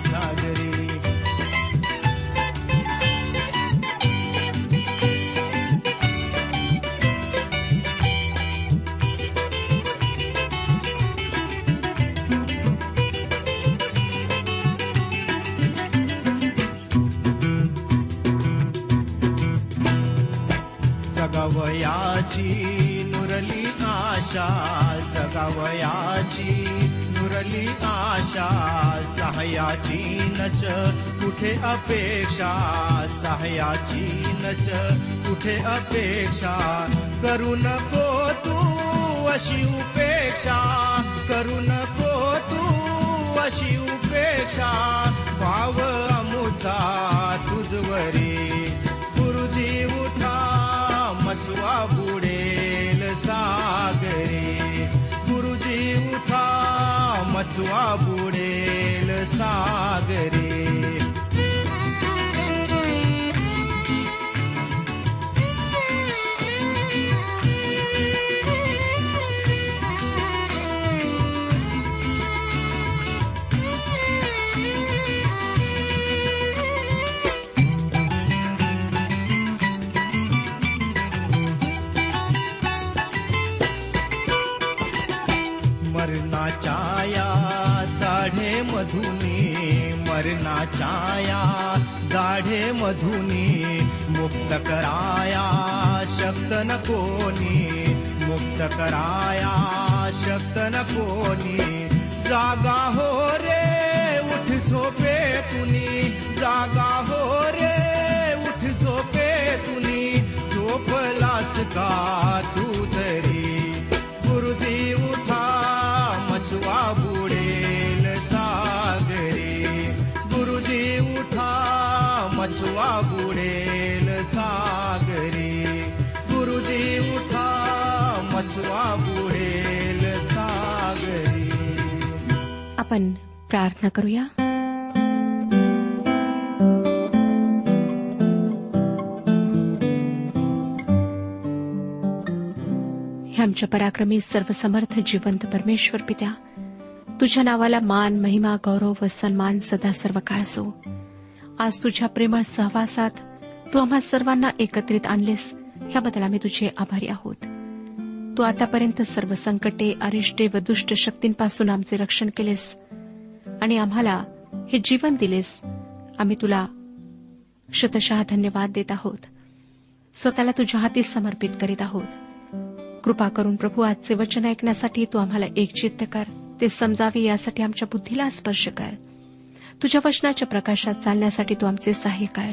सागरी. जगावयाची नुरली आशा जगावयाची आशा सहायाची नच कुठे अपेक्षा सहायाची नच कुठे अपेक्षा। करू नको तू अशी उपेक्षा करू नको तू अशी उपेक्षा। पाव अमुचा तुझवरी गुरुजी उठा मचवा बुडेल सागरे मचवा बुडेल सागरे छाया गाढे मधुनी मुक्त कराया शक्त न कोणी मुक्त कराया शक्त न कोणी जागा हो रे उठ झोपे तुनी. जागा हो रे उठ झोपे तुनी. झोपलास का तू तरी मचवा बुडेल आपण प्रार्थना करूया. हे आमच्या पराक्रमी सर्वसमर्थ जिवंत परमेश्वर पित्या तुझ्या नावाला मान महिमा गौरव व सन्मान सदा सर्व काळसो आज तुझ्या प्रेमळ सहवासात तू आम्हा सर्वांना एकत्रित आणलेस ह्याबद्दल आम्ही तुझे आभारी आहोत. तू आतापर्यंत सर्व संकटे अरिष्टे व दुष्ट शक्तींपासून आमचे रक्षण केलेस आणि आम्हाला हे जीवन दिलेस. आम्ही तुला शतशः धन्यवाद देत आहोत. स्वतःला तुझ्या हाती समर्पित करीत आहोत. कृपा करून प्रभू आजचे वचन ऐकण्यासाठी तू आम्हाला एकचित्त कर. ते समजावे यासाठी आमच्या बुद्धीला स्पर्श कर. तुझ्या वचनाच्या प्रकाशात चालण्यासाठी तू आमचे सहाय्य कर.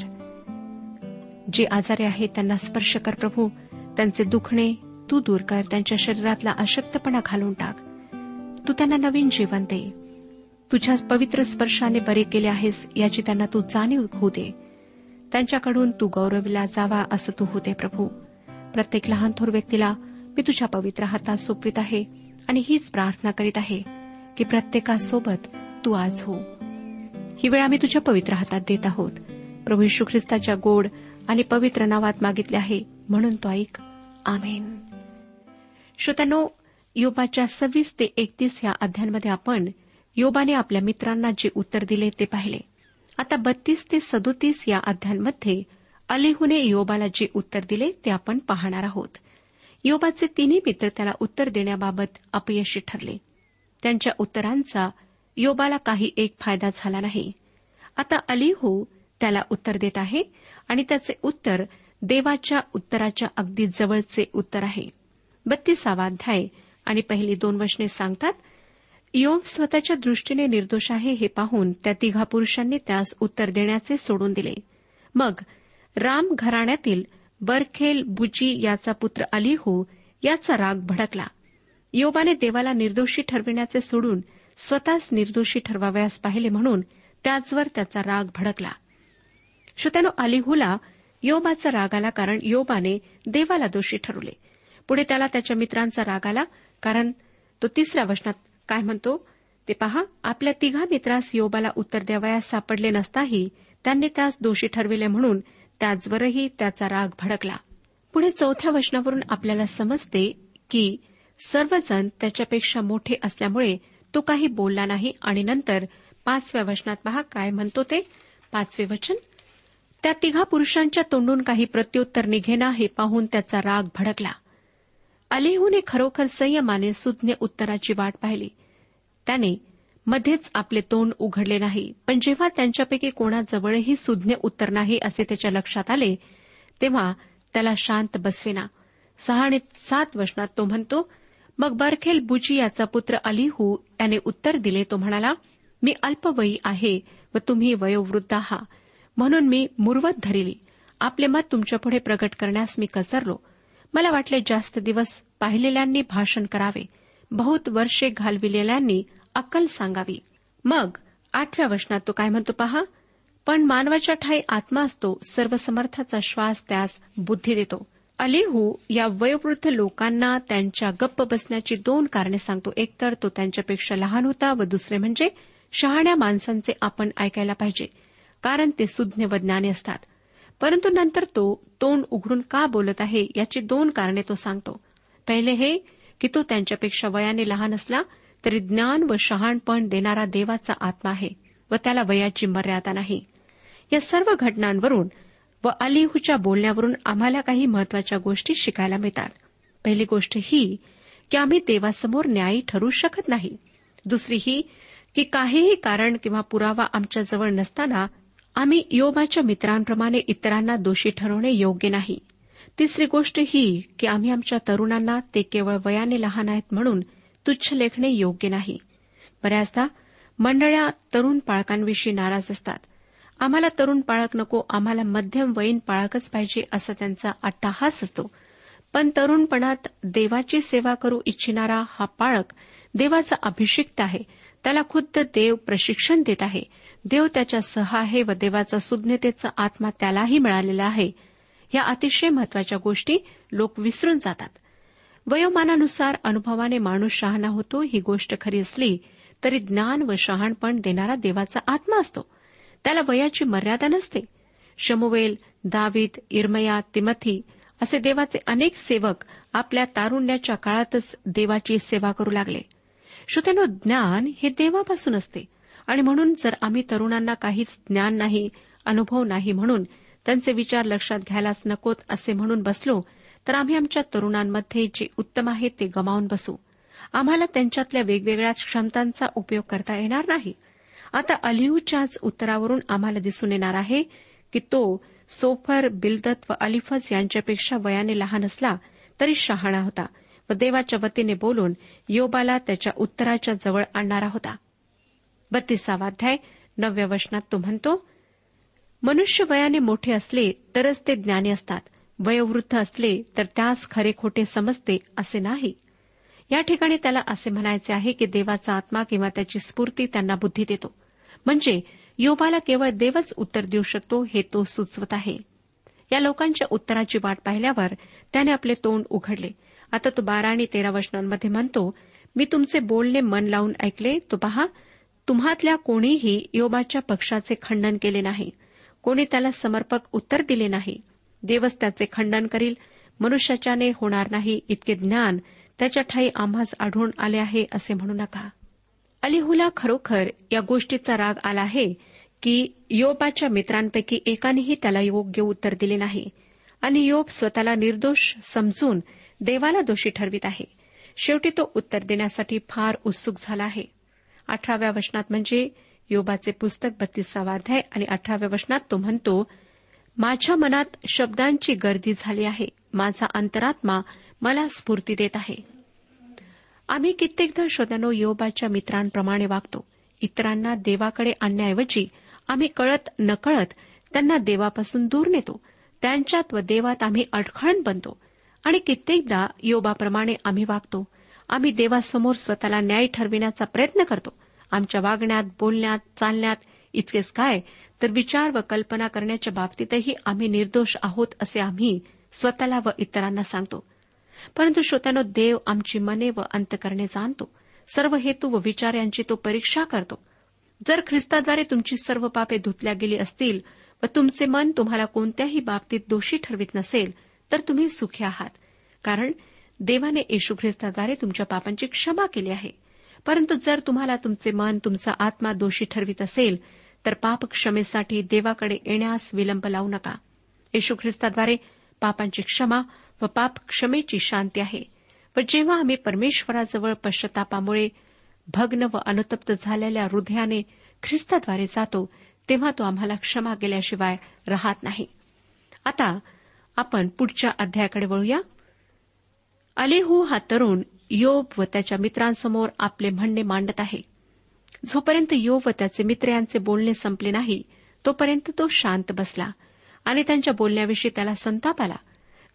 जे आजारे आहेत त्यांना स्पर्श कर प्रभू. त्यांचे दुखणे तू दूर कर त्यांच्या शरीरातला अशक्तपणा घालून टाक. तू त्यांना नवीन जीवन दे. तुझ्या पवित्र स्पर्शाने बरे केले आहेस याची त्यांना तू जाणीव होऊ दे. त्यांच्याकडून तू गौरविला जावा असं तू होते प्रभू. प्रत्येक लहान थोर व्यक्तीला मी तुझ्या पवित्र हातात सोपवित आहे आणि हीच प्रार्थना करीत आहे की प्रत्येकासोबत तू आज हो. ही वेळ आम्ही तुझ्या पवित्र हातात देत आहोत. प्रभू यशू ख्रिस्ताच्या गोड आणि पवित्र नावात मागितले आहे म्हणून तो ऐक. आमेन. श्रोत्यानो युबाच्या सव्वीस ते एकतीस या अध्यायांमध्ये आपण योबाने आपल्या मित्रांना जे उत्तर दिले ते पाहिले. आता बत्तीस ते सदोतीस या अध्यायांमध्ये अलिहूने योबाला जे उत्तर दिले ते आपण पाहणार आहोत. योबाचे तिन्ही मित्र त्याला उत्तर देण्याबाबत अपयशी ठरले. त्यांच्या उत्तरांचा योबाला काही एक फायदा झाला नाही. आता अलिहू त्याला उत्तर देत आहे आणि त्याचे उत्तर देवाच्या उत्तराच्या अगदी जवळचे उत्तर आहे. बत्तीसावा अध्याय. आणि पहिली दोन वचने सांगतात योम स्वतःच्या दृष्टीने निर्दोष आहे हे पाहून त्या तिघा पुरुषांनी त्यास उत्तर देण्याचे सोडून दिले. मग राम घराण्यातील बरखेल बुची याचा पुत्र अलिहू याचा राग भडकला. योबाने देवाला निर्दोषी ठरविण्याचे सोडून स्वतःच निर्दोषी ठरवाव्यास पाहिले म्हणून त्याचवर त्याचा राग भडकला. श्रोत्यानो अलिहूला योबाचा राग आला कारण योबाने देवाला दोषी ठरवले. पुढे त्याला त्याच्या मित्रांचा राग आला कारण तो तिसऱ्या वचनात काय म्हणतो? ते पहा आपल्या तिघा मित्रास योबाला उत्तर द्यावयास सापडले नसताही त्यांनी त्यास दोषी ठरविले म्हणून त्याचवरही त्याचा राग भडकला. पुढे चौथ्या वचनावरून आपल्याला समजते की सर्वजण त्याच्यापेक्षा मोठे असल्यामुळे तो काही बोलला नाही. आणि नंतर पाचव्या वचनात पहा काय म्हणतो ते? पाचवे वचन त्या तिघा पुरुषांच्या तोंडून काही प्रत्युत्तर निघेना हे पाहून त्याचा राग भडकला. अलेहूने खरोखर संयमाने सुज्ञ उत्तराची वाट पाहिली. त्याने मध्येच आपले तोंड उघडले नाही पण जेव्हा त्यांच्यापैकी कोणाजवळही सुज्ञ उत्तर नाही असे त्याच्या लक्षात आले तेव्हा त्याला शांत बसवेना. सहा आणि सात वचनात तो म्हणतो मग बरखेल बुजी याचा पुत्र अलिहू याने उत्तर दिले. तो म्हणाला मी अल्पवयी आहे व तुम्ही वयोवृद्ध आहात. म्हणून मी मुरवत धरिली. आपले मत तुमच्यापुढे प्रकट करण्यास मी कचरलो मला वाटले जास्त दिवस पाहिलेल्यांनी भाषण करावे. बहुत वर्षे घालविलेल्यांनी अक्कल सांगावी. मग आठव्या वचनात तो काय म्हणतो पहा? पण मानवाच्या ठाई आत्मा असतो सर्वसमर्थाचा श्वास त्यास बुद्धी देतो. अलिहू या वयोवृद्ध लोकांना त्यांच्या गप्प बसण्याची दोन कारणे सांगतो. एकतर तो त्यांच्यापेक्षा लहान होता व दुसरे म्हणजे शहाण्या माणसांचे आपण ऐकायला पाहिजे. कारण ते सुज्ञ व ज्ञानी असतात. परंतु नंतर तो तोंड उघडून का बोलत आहे याची दोन कारणे तो सांगतो. पहिले हे की तो त्यांच्यापेक्षा वयाने लहान असला तरी ज्ञान व शहाणपण देणारा देवाचा आत्मा आहे व त्याला वयाची मर्यादा नाही. या सर्व घटनांवरून व अलिहूच्या बोलण्यावरून आम्हाला काही महत्त्वाच्या गोष्टी शिकायला मिळतात. पहिली गोष्ट ही की आम्ही देवासमोर न्यायी ठरू शकत नाही. दुसरी ही की काहीही कारण किंवा पुरावा आमच्याजवळ नसताना आम्ही योबाच्या मित्रांप्रमाणे इतरांना दोषी ठरवणे योग्य नाही. तिसरी गोष्ट ही की आम्ही आमच्या तरुणांना ते केवळ वयाने लहान आहेत म्हणून तुच्छ लेखणे योग्य नाही. बऱ्याचदा मंडळ्या तरुण पाळकांविषयी नाराज असतात. आम्हाला तरुण पाळक नको आम्हाला मध्यम वयीन पाळकच पाहिजे असा त्यांचा अट्टाहास असतो. पण तरुणपणात देवाची सेवा करू इच्छिणारा हा पाळक देवाचा अभिषिक्त आहे. त्याला खुद्द देव प्रशिक्षण देत आहे. देव त्याच्या सह आहे व देवाचा सुज्ञतेचा आत्मा त्यालाही मिळालेला आहे. या अतिशय महत्त्वाच्या गोष्टी लोक विसरून जातात. वयोमानानुसार अनुभवाने माणूस शहाणा होतो ही गोष्ट खरी असली तरी ज्ञान व शहाणपण देणारा देवाचा आत्मा असतो. त्याला वयाची मर्यादा नसते. शमुवेल दावीद इरमया तिमथी असे देवाचे अनेक सेवक आपल्या तारुण्याच्या काळातच देवाची सेवा करू लागले. श्रोत्यानो ज्ञान हे देवापासून असते. आणि म्हणून जर आम्ही तरुणांना काहीच ज्ञान नाही अनुभव नाही म्हणून त्यांचे विचार लक्षात घ्यायलाच नकोत असे म्हणून बसलो तर आम्ही आमच्या तरुणांमध्ये जे उत्तम आहे ते गमावून बसू. आम्हाला त्यांच्यातल्या वेगवेगळ्या क्षमतांचा उपयोग करता येणार नाही. आता अलिहूच्याच उत्तरावरून आम्हाला दिसून येणार आहे की तो सोफर बिलदत व अलिफज यांच्यापेक्षा वयाने लहान असला तरी शहाणा होता व देवाच्या वतीने बोलून योबाला त्याच्या उत्तराच्या जवळ आणणारा होता. बत्तीसावा अध्याय नवव्या वचनात तो म्हणतो मनुष्य वयाने मोठे असले तरच ते ज्ञानी असतात. वयोवृद्ध असले तर त्यास खरे खोटे समजते असे नाही. या ठिकाणी त्याला असे म्हणायचे आहे की देवाचा आत्मा किंवा त्याची स्फूर्ती त्यांना बुद्धी देतो. म्हणजे योबाला केवळ देवच उत्तर देऊ शकतो हे तो सुचवत आहे. या लोकांच्या उत्तराची वाट पाहिल्यावर त्याने आपले तोंड उघडले. आता तो बारा आणि तेरा वचनांमध्ये म्हणतो मी तुमचे बोलणे मन लावून ऐकले. तो पहा तुम्हातल्या कोणीही योबाच्या पक्षाचे खंडन केले नाही. कोणी त्याला समर्पक उत्तर दिले नाही. देवच त्याचे खंडन करील. मनुष्याच्याने होणार नाही इतके ज्ञान. त्याच्या ठाई आम्हास आढळून आले आहे असे म्हणू नका. अलिहूला खरोखर या गोष्टीचा राग आला आहे की योबाच्या मित्रांपैकी एकानेही त्याला योग्य उत्तर दिले नाही. आणि योब स्वतःला निर्दोष समजून देवाला दोषी ठरवित आहे. शेवटी तो उत्तर देण्यासाठी फार उत्सुक झाला आहे. अठराव्या वचनात म्हणजे योबाचे पुस्तक बत्तीसावा अध्याय आणि अठराव्या वचनात तो म्हणतो माझ्या मनात शब्दांची गर्दी झाली आहे. माझा अंतरात्मा मला स्फूर्ती देत आहे. आम्ही कित्येकदा श्रोत्यानो योबाच्या मित्रांप्रमाणे वागतो. इतरांना देवाकडे आणण्याऐवजी आम्ही कळत नकळत त्यांना देवापासून दूर नेतो. त्यांच्यात व देवात आम्ही अडखळण बनतो आणि कित्येकदा योबाप्रमाणे आम्ही वागतो. आम्ही देवासमोर स्वतःला न्याय ठरविण्याचा प्रयत्न करतो. आमच्या वागण्यात बोलण्यात चालण्यात इतकेच काय? तर विचार व कल्पना करण्याच्या बाबतीतही आम्ही निर्दोष आहोत असे आम्ही स्वतःला व इतरांना सांगतो. परंतु श्रोत्यानो देव आमची मने व अंतकरणे जाणतो. सर्व हेतू व विचार यांची तो परीक्षा करतो. जर ख्रिस्ताद्वारे तुमची सर्व पापे धुतल्या गेली असतील व तुमचे मन तुम्हाला कोणत्याही बाबतीत दोषी ठरवित नसेल तर तुम्ही सुखी आहात. कारण देवाने येशू ख्रिस्ताद्वारे तुमच्या पापांची क्षमा केली आहे. परंतु जर तुम्हाला तुमचे मन तुमचा आत्मा दोषी ठरवित असेल तर पाप क्षमेसाठी देवाकडे येण्यास विलंब लावू नका. येशू ख्रिस्ताद्वारे पापांची क्षमा व पाप क्षमेची शांती आहे. व जेव्हा आम्ही परमेश्वराजवळ पश्चतापामुळे भग्न व अनुतप्त झालेल्या हृदयाने ख्रिस्ताद्वारे जातो तेव्हा तो आम्हाला क्षमा केल्याशिवाय राहत नाही. आता आपण पुढच्या अध्यायाकडे वळूया. अलेहू हा तरुण योब व त्याच्या मित्रांसमोर आपले म्हणणे मांडत आहे. जोपर्यंत योब व त्याचे मित्र यांचे बोलणे संपले नाही तोपर्यंत तो शांत बसला आणि त्यांच्या बोलण्याविषयी त्याला संताप आला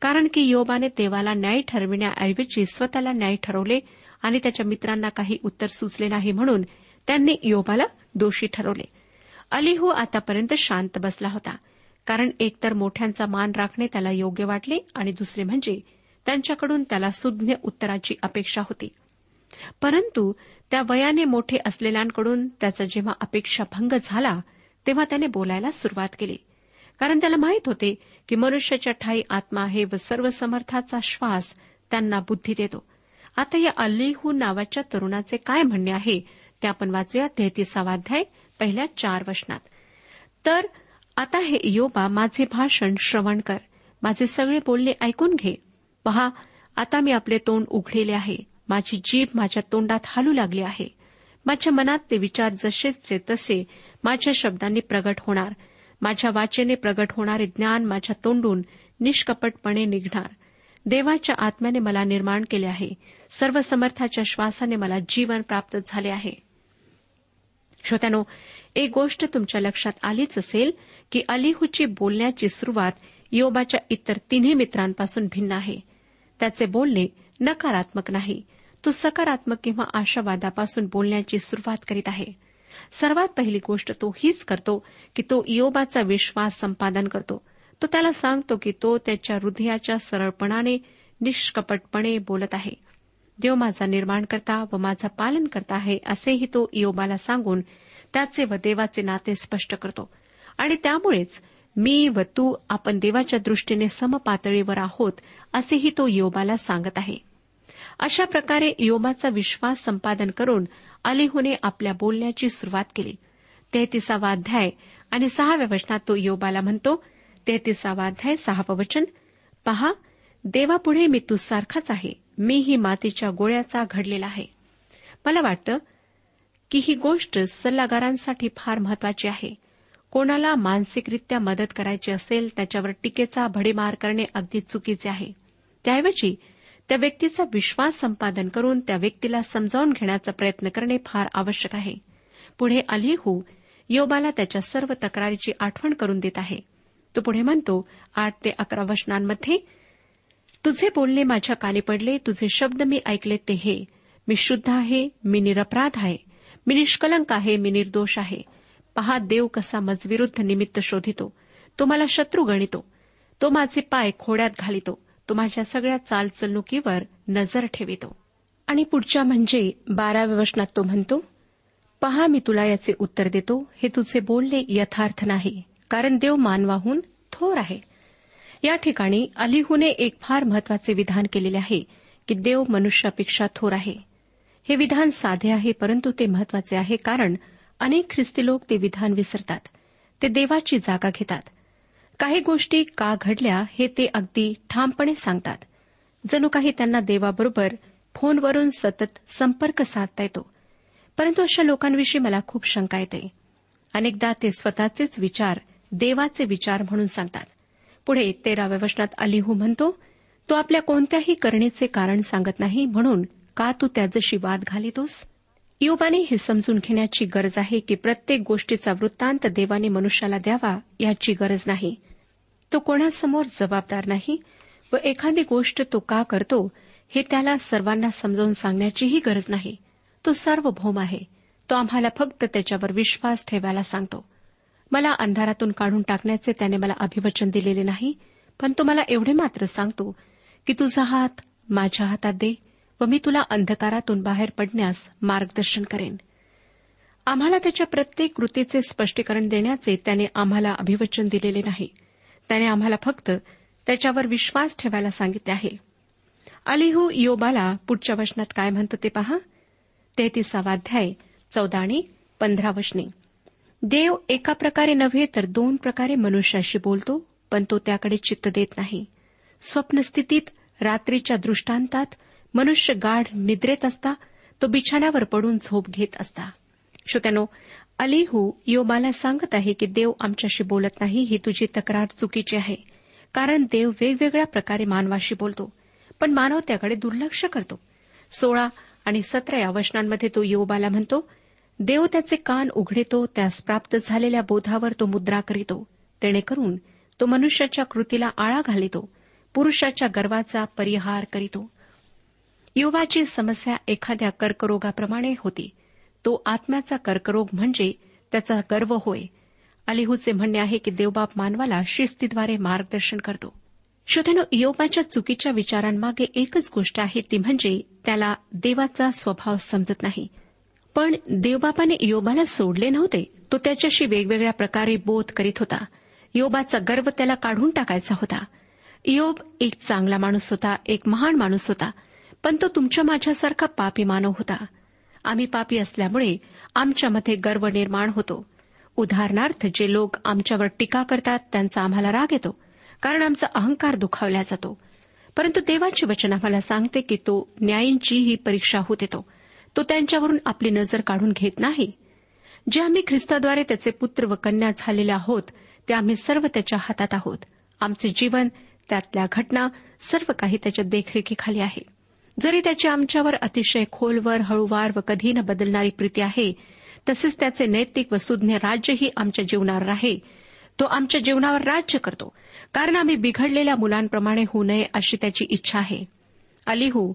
कारण की योबाने देवाला न्याय ठरविण्याऐवजी स्वतःला न्याय ठरवले आणि त्याच्या मित्रांना काही उत्तर सुचले नाही म्हणून त्यांनी योबाला दोषी ठरवले. अलिहू आतापर्यंत शांत बसला होता कारण एकतर मोठ्यांचा मान राखणे त्याला योग्य वाटले आणि दुसरे म्हणजे त्यांच्याकडून त्याला सुज्ञ उत्तराची अपेक्षा होती. परंतु त्या वयाने मोठे असलेल्यांकडून त्याचा जेव्हा अपेक्षा भंग झाला तेव्हा त्याने बोलायला सुरुवात केली. कारण त्याला माहीत होते की मनुष्याच्या ठाई आत्मा आहे व सर्व समर्थाचा श्वास त्यांना बुद्धी देतो. आता या अल्लीहू नावाच्या तरुणाचे काय म्हणणे आहे ते आपण वाचूया तेहतीसावाध्याय पहिल्या चार वचनात. तर आता हे योबा माझे भाषण श्रवण कर. माझे सगळे बोलणे ऐकून घे. पहा आता मी आपले तोंड उघडेले आहे. माझी जीभ माझ्या तोंडात हालू लागली आहे. माझ्या मनात ते विचार जसेचे तसे माझ्या शब्दांनी प्रगट होणार. माझ्या वाचेने प्रगट होणारे ज्ञान माझ्या तोंडून निष्कपटपणे निघणार. देवाच्या आत्म्याने मला निर्माण केले आहे. सर्व समर्थाच्या श्वासाने मला जीवन प्राप्त झाले आहे. श्रोत्यानो एक गोष्ट तुमच्या लक्षात आलीच असेल की अलिहूची बोलण्याची सुरुवात योबाच्या इतर तिन्ही मित्रांपासून भिन्न आहे. त्याचे बोलणे नकारात्मक नाही. तो सकारात्मक किंवा आशावादापासून बोलण्याची सुरुवात करीत आहे. सर्वात पहिली गोष्ट तो हीच करतो की तो इयोबाचा विश्वास संपादन करतो. तो त्याला सांगतो की तो त्याच्या हृदयाच्या सरळपणाने निष्कपटपणे बोलत आहे. देव माझा निर्माण करता व माझा पालन करता आहे असेही तो इयोबाला सांगून त्याचे व देवाचे नाते स्पष्ट करतो. आणि त्यामुळेच मी व तू आपण देवाच्या दृष्टीने समपातळीवर आहोत असेही तो योबाला सांगत आहे. अशा प्रकारे योबाचा विश्वास संपादन करून अलिहूने आपल्या बोलण्याची सुरुवात केली. तेहतीसावा अध्याय आणि सहाव्या वचनात तो योबाला म्हणतो तेहतीसावा अध्याय सहावं वचन पहा देवापुढे मी तू सारखाच आहे. मी ही मातीच्या गोळ्याचा घडलेला आहे. मला वाटतं की ही गोष्ट सल्लागारांसाठी फार महत्वाची आहे. कोणाला मानसिकरित्या मदत करायची असेल त्याच्यावर टीकेचा भडीमार करणे अगदी चुकीचे आहे. त्याऐवजी त्या व्यक्तीचा विश्वास संपादन करून त्या व्यक्तीला समजावून घेण्याचा प्रयत्न करणे फार आवश्यक आहे. पुढे अलिहू योबाला त्याच्या सर्व तक्रारीची आठवण करून देत आहे. तो पुढे म्हणतो आठ ते अकरा वचनांमध्ये तुझे बोलणे माझ्या कानी पडले तुझे शब्द मी ऐकले ते हे. मी शुद्ध आहे मी निरपराध आहे. मी निष्कलंक आहे मी निर्दोष आहे. पहा देव कसा मजविरुद्ध निमित्त शोधितो. तो मला शत्रू गणितो. तो माझे पाय खोड्यात घालितो. तो माझ्या सगळ्या चालचलणुकीवर नजर ठेवितो. आणि पुढच्या म्हणजे बाराव्या वचनात तो म्हणतो पहा मी तुला याचे उत्तर देतो. हे तुझे बोलणे यथार्थ नाही कारण देव मानवाहून थोर आहे. या ठिकाणी अलिहूने एक फार महत्त्वाचे विधान केलेले आहे की देव मनुष्यापेक्षा थोर आहे. हे विधान साधे आहे परंतु ते महत्त्वाचे आहे कारण अनेक ख्रिस्ती लोक ते विधान विसरतात. ते देवाची जागा घेतात. काही गोष्टी का घडल्या हे ते अगदी ठामपणे सांगतात. जणू काही त्यांना देवाबरोबर फोनवरून सतत संपर्क साधता येतो. परंतु अशा लोकांविषयी मला खूप शंका येते. अनेकदा ते स्वतःचेच विचार देवाचे विचार म्हणून सांगतात. पुढे तेराव्या वचनात अलिहू म्हणतो तो आपल्या कोणत्याही करणेचे कारण सांगत नाही म्हणून का तू त्याच्याशी वाद घालितोस? युबाने हे समजून घेण्याची गरज आहे की प्रत्येक गोष्टीचा वृत्तांत देवाने मनुष्याला द्यावा याची गरज नाही. तो कोणासमोर जबाबदार नाही व एखादी गोष्ट तो का करतो हे त्याला सर्वांना समजावून सांगण्याचीही गरज नाही. तो सार्वभौम आहे. तो आम्हाला फक्त त्याच्यावर विश्वास ठेवायला सांगतो. मला अंधारातून काढून टाकण्याचे त्याने मला अभिवचन दिलेले नाही पण तो मला एवढे मात्र सांगतो की तुझा हात माझ्या हातात दे व मी तुला अंधकारातून बाहेर पडण्यास मार्गदर्शन करेन. आम्हाला त्याच्या प्रत्येक कृतीचे स्पष्टीकरण देण्याचे त्याने आम्हाला अभिवचन दिलेले नाही. त्याने आम्हाला फक्त त्याच्यावर विश्वास ठेवायला सांगितले आहे. अलिहू योबाला पुढच्या वचनात काय म्हणतो ते पहा? तेहतीसावाध्याय चौदा आणि पंधरा वचने. देव एका प्रकारे नव्हे तर दोन प्रकारे मनुष्याशी बोलतो पण तो त्याकडे चित्त देत नाही. स्वप्नस्थितीत रात्रीच्या दृष्टांतात मनुष्य गाढ निद्रेत असता तो बिछाण्यावर पडून झोप घेत असता. श्रोत्यानो अलिहू योबाला सांगत आहे की देव आमच्याशी बोलत नाही ही तुझी तक्रार चुकीची आहे. कारण देव वेगवेगळ्या प्रकारे मानवाशी बोलतो पण मानव त्याकडे दुर्लक्ष करतो. सोळा आणि सतरा या वचनांमध्ये तो योबाला म्हणतो देव त्याचे कान उघडतो त्यास प्राप्त झालेल्या बोधावर तो मुद्रा करीतो. तेणेकरून तो मनुष्याच्या कृतीला आळा घालितो पुरुषाच्या गर्वाचा परिहार करीतो. युवाची समस्या एखाद्या कर्करोगाप्रमाणे होती. तो आत्म्याचा कर्करोग म्हणजे त्याचा गर्व होय. अलिहूचे म्हणणे आहे की देवबाप मानवाला शिस्तीद्वारे मार्गदर्शन करतो. श्रोत्यानो योबाच्या चुकीच्या विचारांमागे एकच गोष्ट आहे ती म्हणजे त्याला देवाचा स्वभाव समजत नाही. पण देवबापाने योबाला सोडले नव्हते तो त्याच्याशी वेगवेगळ्या प्रकारे बोध करीत होता. योबाचा गर्व त्याला काढून टाकायचा होता. योब एक चांगला माणूस होता एक महान माणूस होता. पण तो तुमच्या माझ्यासारखा पापी मानव होता. आम्ही पापी असल्यामुळे आमच्यामध्ये गर्व निर्माण होतो. उदाहरणार्थ जे लोक आमच्यावर टीका करतात त्यांचा आम्हाला राग येतो कारण आमचा अहंकार दुखावला जातो. परंतु देवाचे वचन आम्हाला सांगते की तो न्यायींची ही परीक्षा होत येतो. तो त्यांच्यावरून आपली नजर काढून घेत नाही. जे आम्ही ख्रिस्ताद्वारे त्याचे पुत्र व कन्या झालेले आहोत ते आम्ही सर्व त्याच्या हातात आहोत. आमचे जीवन त्यातल्या घटना सर्व काही त्याच्या देखरेखीखाली आहे. जरी त्याची आमच्यावर अतिशय खोलवर हळूवार व कधी न बदलणारी प्रीती आहे तसेच त्याचे नैतिक व सुज्ञ राज्यही आमच्या जीवनावर आहे. तो आमच्या जीवनावर राज्य करतो. कारण आम्ही बिघडलेल्या मुलांप्रमाणे होऊ नये अशी त्याची इच्छा आहे. अलिहू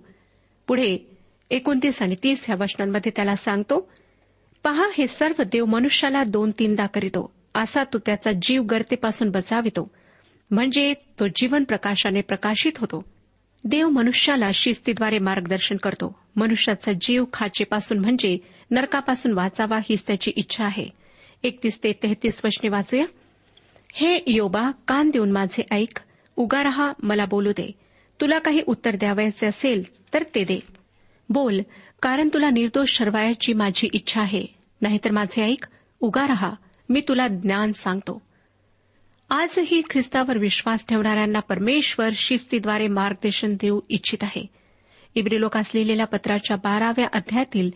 पुढे एकोणतीस आणि तीस ह्या वचनांमध्ये त्याला सांगतो पहा हे सर्व देव मनुष्याला दोन तीनदा करीतो. असा तो त्याचा जीव गर्तेपासून बचावितो. म्हणजे तो जीवन प्रकाशाने प्रकाशित होतो. देव मनुष्याला शिस्तीद्वारे मार्गदर्शन करतो. मनुष्याचा जीव खाचेपासून म्हणजे नरकापासून वाचावा हीच त्याची इच्छा आहे. एकतीस ते तेहतीस वचने वाचूया. हे योबा कान देऊन माझे ऐक. उगा रहा मला बोलू दे. तुला काही उत्तर द्यावायचे असेल तर ते दे. बोल कारण तुला निर्दोष ठरवायची माझी इच्छा आहे. नाहीतर माझे ऐक. उगा रहा मी तुला ज्ञान सांगतो. आजही ख्रिस्तावर विश्वास ठेवणाऱ्यांना परमेश्वर शिस्तीद्वारे मार्गदर्शन देऊ इच्छित आहे. इब्रिलोकास लिहिलेल्या पत्राच्या बाराव्या अध्यायातील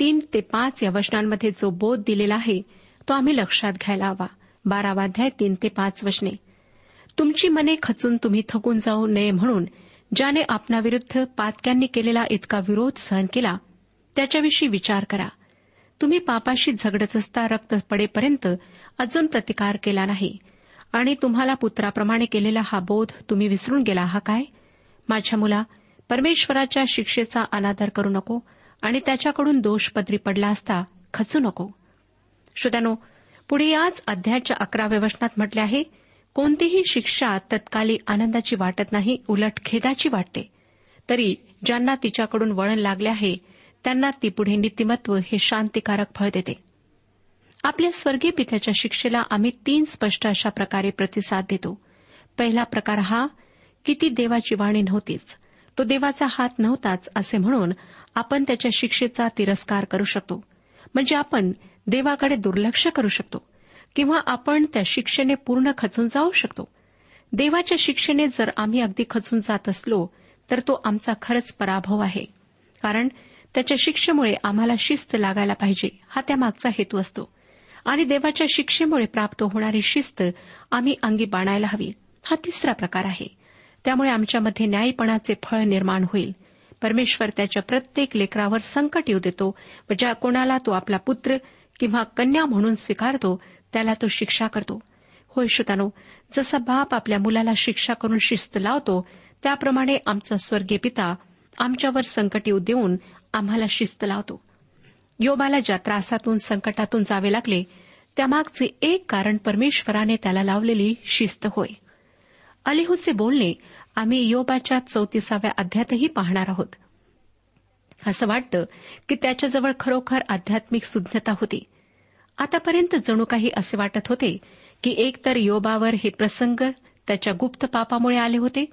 तीन ते पाच या वचनांमध्ये जो बोध दिलेला आहे तो आम्ही लक्षात घ्यायला हवा. बारावा अध्याय तीन ते पाच वचने. तुमची मने खचून तुम्ही थकून जाऊ नये म्हणून ज्याने आपणाविरुद्ध पातक्यांनी केलेला इतका विरोध सहन केला त्याच्याविषयी विचार करा. तुम्ही पापाशी झगडत असता रक्त पडेपर्यंत अजून प्रतिकार केला नाही. आणि तुम्हाला पुत्राप्रमाणे केलेला हा बोध तुम्ही विसरून गेला हा काय? माझ्या मुला परमेश्वराच्या शिक्षेचा अनादर करू नको आणि त्याच्याकडून दोष पदरी पडला असता खचू नको. श्रोत्यानो पुढे याच अध्यायाच्या अकराव्या वचनात म्हटले आहे कोणतीही शिक्षा तत्काली आनंदाची वाटत नाही उलट खेदाची वाटते. तरी ज्यांना तिच्याकडून वळण लागले आहे त्यांना ती पुढे नीतिमत्व हे शांतिकारक फळ देते. आपल्या स्वर्गीय पित्याच्या शिक्षेला आम्ही तीन स्पष्ट अशा प्रकारे प्रतिसाद देतो. पहिला प्रकार हा की ती देवाची वाणी नव्हतीच. तो देवाचा हात नव्हताच असे म्हणून आपण त्याच्या शिक्षेचा तिरस्कार करू शकतो. म्हणजे आपण देवाकडे दुर्लक्ष करू शकतो किंवा आपण त्या शिक्षेने पूर्ण खचून जाऊ शकतो. देवाच्या शिक्षेने जर आम्ही अगदी खचून जात असलो तर तो आमचा खरंच पराभव आहे. कारण त्याच्या शिक्षेमुळे आम्हाला शिस्त लागायला पाहिजे हा त्यामागचा हेतू असतो. आणि देवाच्या शिक्षेमुळे प्राप्त होणारी शिस्त आम्ही अंगी बाणायला हवी. हा तिसरा प्रकार आहे. त्यामुळे आमच्यामध्ये न्यायपणाचे फळ निर्माण होईल. परमेश्वर त्याच्या प्रत्येक लेकरावर संकट येऊ देतो व ज्या कोणाला तो आपला पुत्र किंवा कन्या म्हणून स्वीकारतो त्याला तो शिक्षा करतो. होय श्रोतानो जसा बाप आपल्या मुलाला शिक्षा करून शिस्त लावतो त्याप्रमाणे आमचा स्वर्गीय पिता आमच्यावर संकट येऊ देऊन आम्हाला शिस्त लावतो. योबाला ज्या त्रासातून संकटातून जावे लागले त्यामागचे एक कारण परमेश्वराने त्याला लावलेली शिस्त होय. अलिहूचे बोलणे आम्ही योबाच्या चौतीसाव्या अध्यातही पाहणार आहोत. असं वाटतं की त्याच्याजवळ खरोखर आध्यात्मिक सुज्ञता होती. आतापर्यंत जणू काही असे वाटत होते की एकतर योबावर हे प्रसंग त्याच्या गुप्त पापामुळे आले होते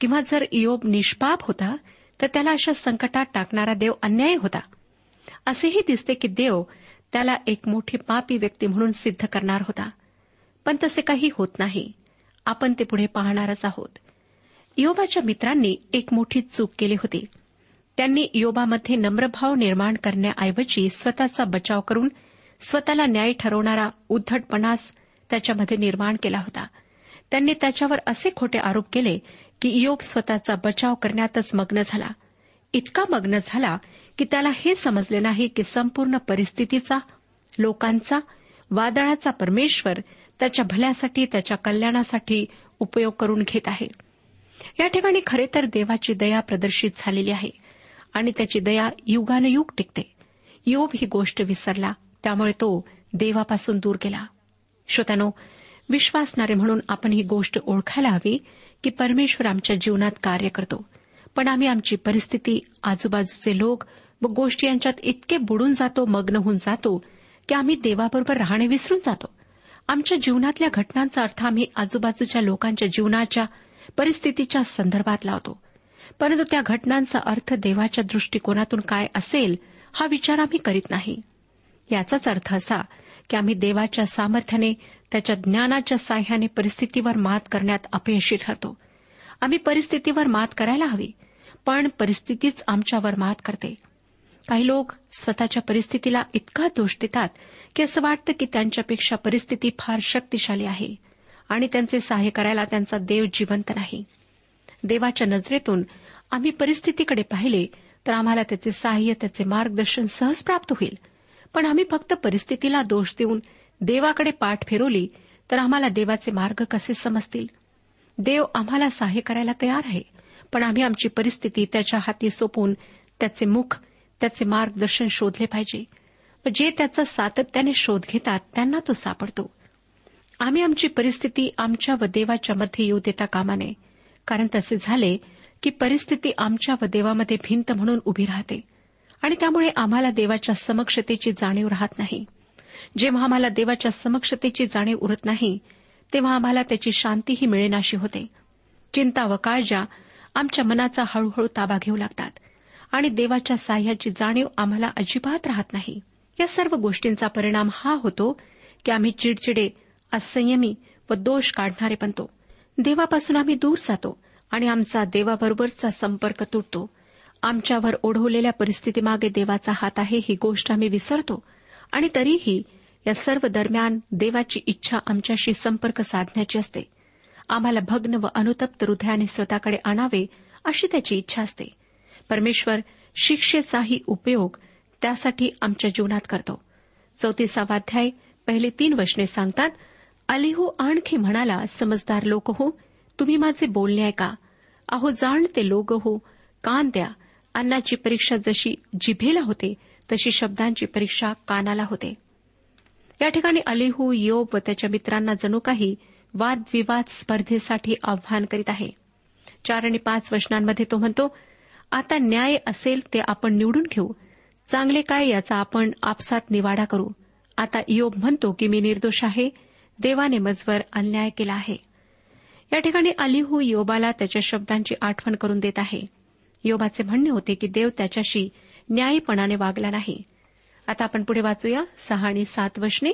किंवा जर योब निष्पाप होता तर त्याला अशा संकटात टाकणारा देव अन्याय होता. असेही दिसते की देव त्याला एक मोठी पापी व्यक्ती म्हणून सिद्ध करणार होता. पण तसे काही होत नाही. आपण ते पुढे पाहणारच आहोत. योबाच्या मित्रांनी एक मोठी चूक केली होती. त्यांनी योबामध्ये नम्रभाव निर्माण करण्याऐवजी स्वतःचा बचाव करून स्वतःला न्याय ठरवणारा उद्धटपणास त्याच्यामध्ये निर्माण केला होता. त्यांनी त्याच्यावर असे खोटे आरोप केले की योग स्वतःचा बचाव करण्यातच मग्न झाला. इतका मग्न झाला की त्याला हे समजले नाही की संपूर्ण परिस्थितीचा लोकांचा वादळाचा परमेश्वर त्याच्या भल्यासाठी त्याच्या कल्याणासाठी उपयोग करून घेत आहे. या ठिकाणी खरे तर देवाची दया प्रदर्शित झालेली आहे आणि त्याची दया युगानुयुग टिकते. योब ही गोष्ट विसरला त्यामुळे तो देवापासून दूर गेला. श्रोत्यानो विश्वासणारे म्हणून आपण ही गोष्ट ओळखायला हवी की परमेश्वर आमच्या जीवनात कार्य करतो. पण आम्ही आमची परिस्थिती आजूबाजूचे लोक व गोष्टी यांच्यात इतके बुडून जातो मग्न होऊन जातो की आम्ही देवाबरोबर राहणे विसरून जातो. आमच्या जीवनातल्या घटनांचा अर्थ आम्ही आजूबाजूच्या लोकांच्या जीवनाच्या परिस्थितीच्या संदर्भात लावतो. परंतु त्या घटनांचा अर्थ देवाच्या दृष्टिकोनातून काय असेल हा विचार आम्ही करीत नाही. याचाच अर्थ असा की आम्ही देवाच्या सामर्थ्याने त्याच्या ज्ञानाच्या साह्याने परिस्थितीवर मात करण्यात अपयशी ठरतो. आम्ही परिस्थितीवर मात करायला हवी पण परिस्थितीच आमच्यावर मात करते. काही लोक स्वतःच्या परिस्थितीला इतका दोष देतात की असं वाटतं की त्यांच्यापेक्षा परिस्थिती फार शक्तिशाली आहे आणि त्यांचे सहाय्य करायला त्यांचा देव जिवंत नाही. देवाच्या नजरेतून आम्ही परिस्थितीकडे पाहिले तर आम्हाला त्याचे सहाय्य त्याचे मार्गदर्शन सहज प्राप्त होईल. पण आम्ही फक्त परिस्थितीला दोष देऊन देवाकडे पाठ फिरवली तर आम्हाला देवाचे मार्ग कसे समजतील? देव आम्हाला सहाय्य करायला तयार आहे पण आम्ही आमची परिस्थिती त्याच्या हाती सोपून त्याचे मुख त्याचे मार्गदर्शन शोधले पाहिजे. जे त्याचा सातत्याने शोध घेतात त्यांना तो सापडतो. आम्ही आमची परिस्थिती आमच्या व देवाच्या मध्ये येऊ देता कामा नये कारण तसे झाले की परिस्थिती आमच्या व देवामध्ये भिंत म्हणून उभी राहते. आणि त्यामुळे आम्हाला देवाच्या समक्षतेची जाणीव राहत नाही. जेव्हा आम्हाला देवाच्या समक्षतेची जाणीव उरत नाही तेव्हा आम्हाला त्याची शांतीही मिळेनाशी होते. चिंता व काळजा आमच्या मनाचा हळूहळू ताबा घेऊ लागतात. आणि देवाच्या साह्याची जाणीव आम्हाला अजिबात राहत नाही. या सर्व गोष्टींचा परिणाम हा होतो की आम्ही चिडचिडे असंयमी व दोष काढणारे बनतो. देवापासून आम्ही दूर जातो आणि आमचा देवाबरोबरचा संपर्क तुटतो. आमच्यावर ओढवलेल्या परिस्थितीमागे देवाचा हात आहे ही गोष्ट आम्ही विसरतो. आणि तरीही या सर्व दरम्यान देवाची इच्छा आमच्याशी संपर्क साधण्याची असते. आम्हाला भग्न व अनुतप्त हृदयाने स्वतःकडे आणावे अशी त्याची इच्छा असते. परमेश्वर शिक्षेचाही उपयोग त्यासाठी आमच्या जीवनात करतो. चौतीसावाध्याय पहिले तीन वचने सांगतात अलिहू आणखी म्हणाला समजदार लोक हो तुम्ही माझे बोलणे ऐका. अहो जाणते लोक हो कान द्या. अन्नाची परीक्षा जशी जिभेला होते तशी शब्दांची परीक्षा कानाला होते. या ठिकाणी अलिहू योब व त्याच्या मित्रांना जणू काही वादविवाद स्पर्धेसाठी आव्हान करीत आहे. चार आणि पाच वचनांमध्ये तो म्हणतो आता न्याय असेल ते आपण निवडून घेऊ. चांगले काय याचा आपण आपसात निवाडा करू. आता योग म्हणतो की मी निर्दोष आहे. देवाने मजवर अन्याय केला आहे. या ठिकाणी अलिहू योबाला त्याच्या शब्दांची आठवण करून देत आहे. योबाचे म्हणणे होते की देव त्याच्याशी न्यायीपणाने वागला नाही. आता आपण पुढे वाचूया. सहा आणि सात वशने.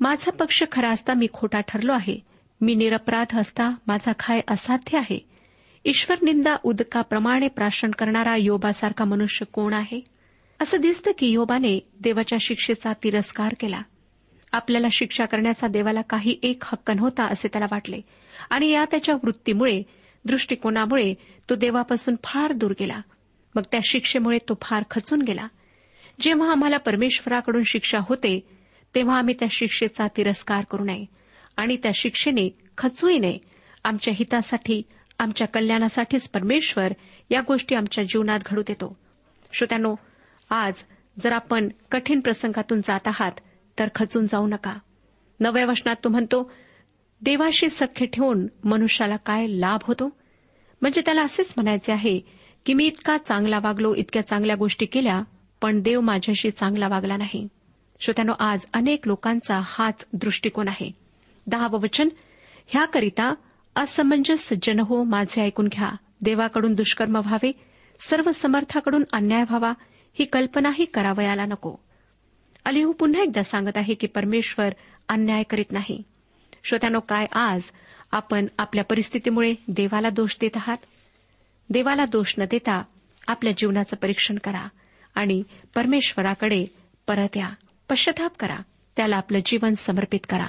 माझा पक्ष खरा असता मी खोटा ठरलो आहे. मी निरपराध असता माझा खाय असाध्य आहे. ईश्वर निंदा उदकाप्रमाणे प्राशन करणारा योबासारखा मनुष्य कोण आहे? असं दिसतं की योबाने देवाच्या शिक्षेचा तिरस्कार केला. आपल्याला शिक्षा करण्याचा देवाला काही एक हक्क नव्हता असे त्याला वाटले. आणि या त्याच्या वृत्तीमुळे दृष्टिकोनामुळे तो देवापासून फार दूर गेला. मग त्या शिक्षेमुळे तो फार खचून गेला. जेव्हा आम्हाला परमेश्वराकडून शिक्षा होते तेव्हा आम्ही त्या शिक्षेचा तिरस्कार करू नये. आणि त्या शिक्षेने खचूही नये. आमच्या हितासाठी आमच्या कल्याणासाठीच परमेश्वर या गोष्टी आमच्या जीवनात घडू देतो. श्रोत्यानो आज जर आपण कठीण प्रसंगातून जात आहात तर खचून जाऊ नका. नव्या वचनात तो म्हणतो देवाशी सख्य ठेवून मनुष्याला काय लाभ होतो? म्हणजे त्याला असेच म्हणायचे आहे की मी इतका चांगला वागलो इतक्या चांगल्या गोष्टी केल्या पण देव माझ्याशी चांगला वागला नाही. श्रोत्यानो आज अनेक लोकांचा हाच दृष्टिकोन आहे. दहावं वचन ह्याकरिता असमंजस जन हो माझे ऐकून घ्या. देवाकडून दुष्कर्म व्हावे. सर्व समर्थाकडून अन्याय व्हावा. ही कल्पनाही करावयाला नको. अलिहू पुन्हा एकदा सांगत आहे की परमेश्वर अन्याय करीत नाही. श्रोत्यानो काय आज आपण आपल्या परिस्थितीमुळे देवाला दोष देत आहात? देवाला दोष न देता आपल्या जीवनाचं परीक्षण करा आणि परमेश्वराकडे परत या. पश्चाताप करा. त्याला आपलं जीवन समर्पित करा.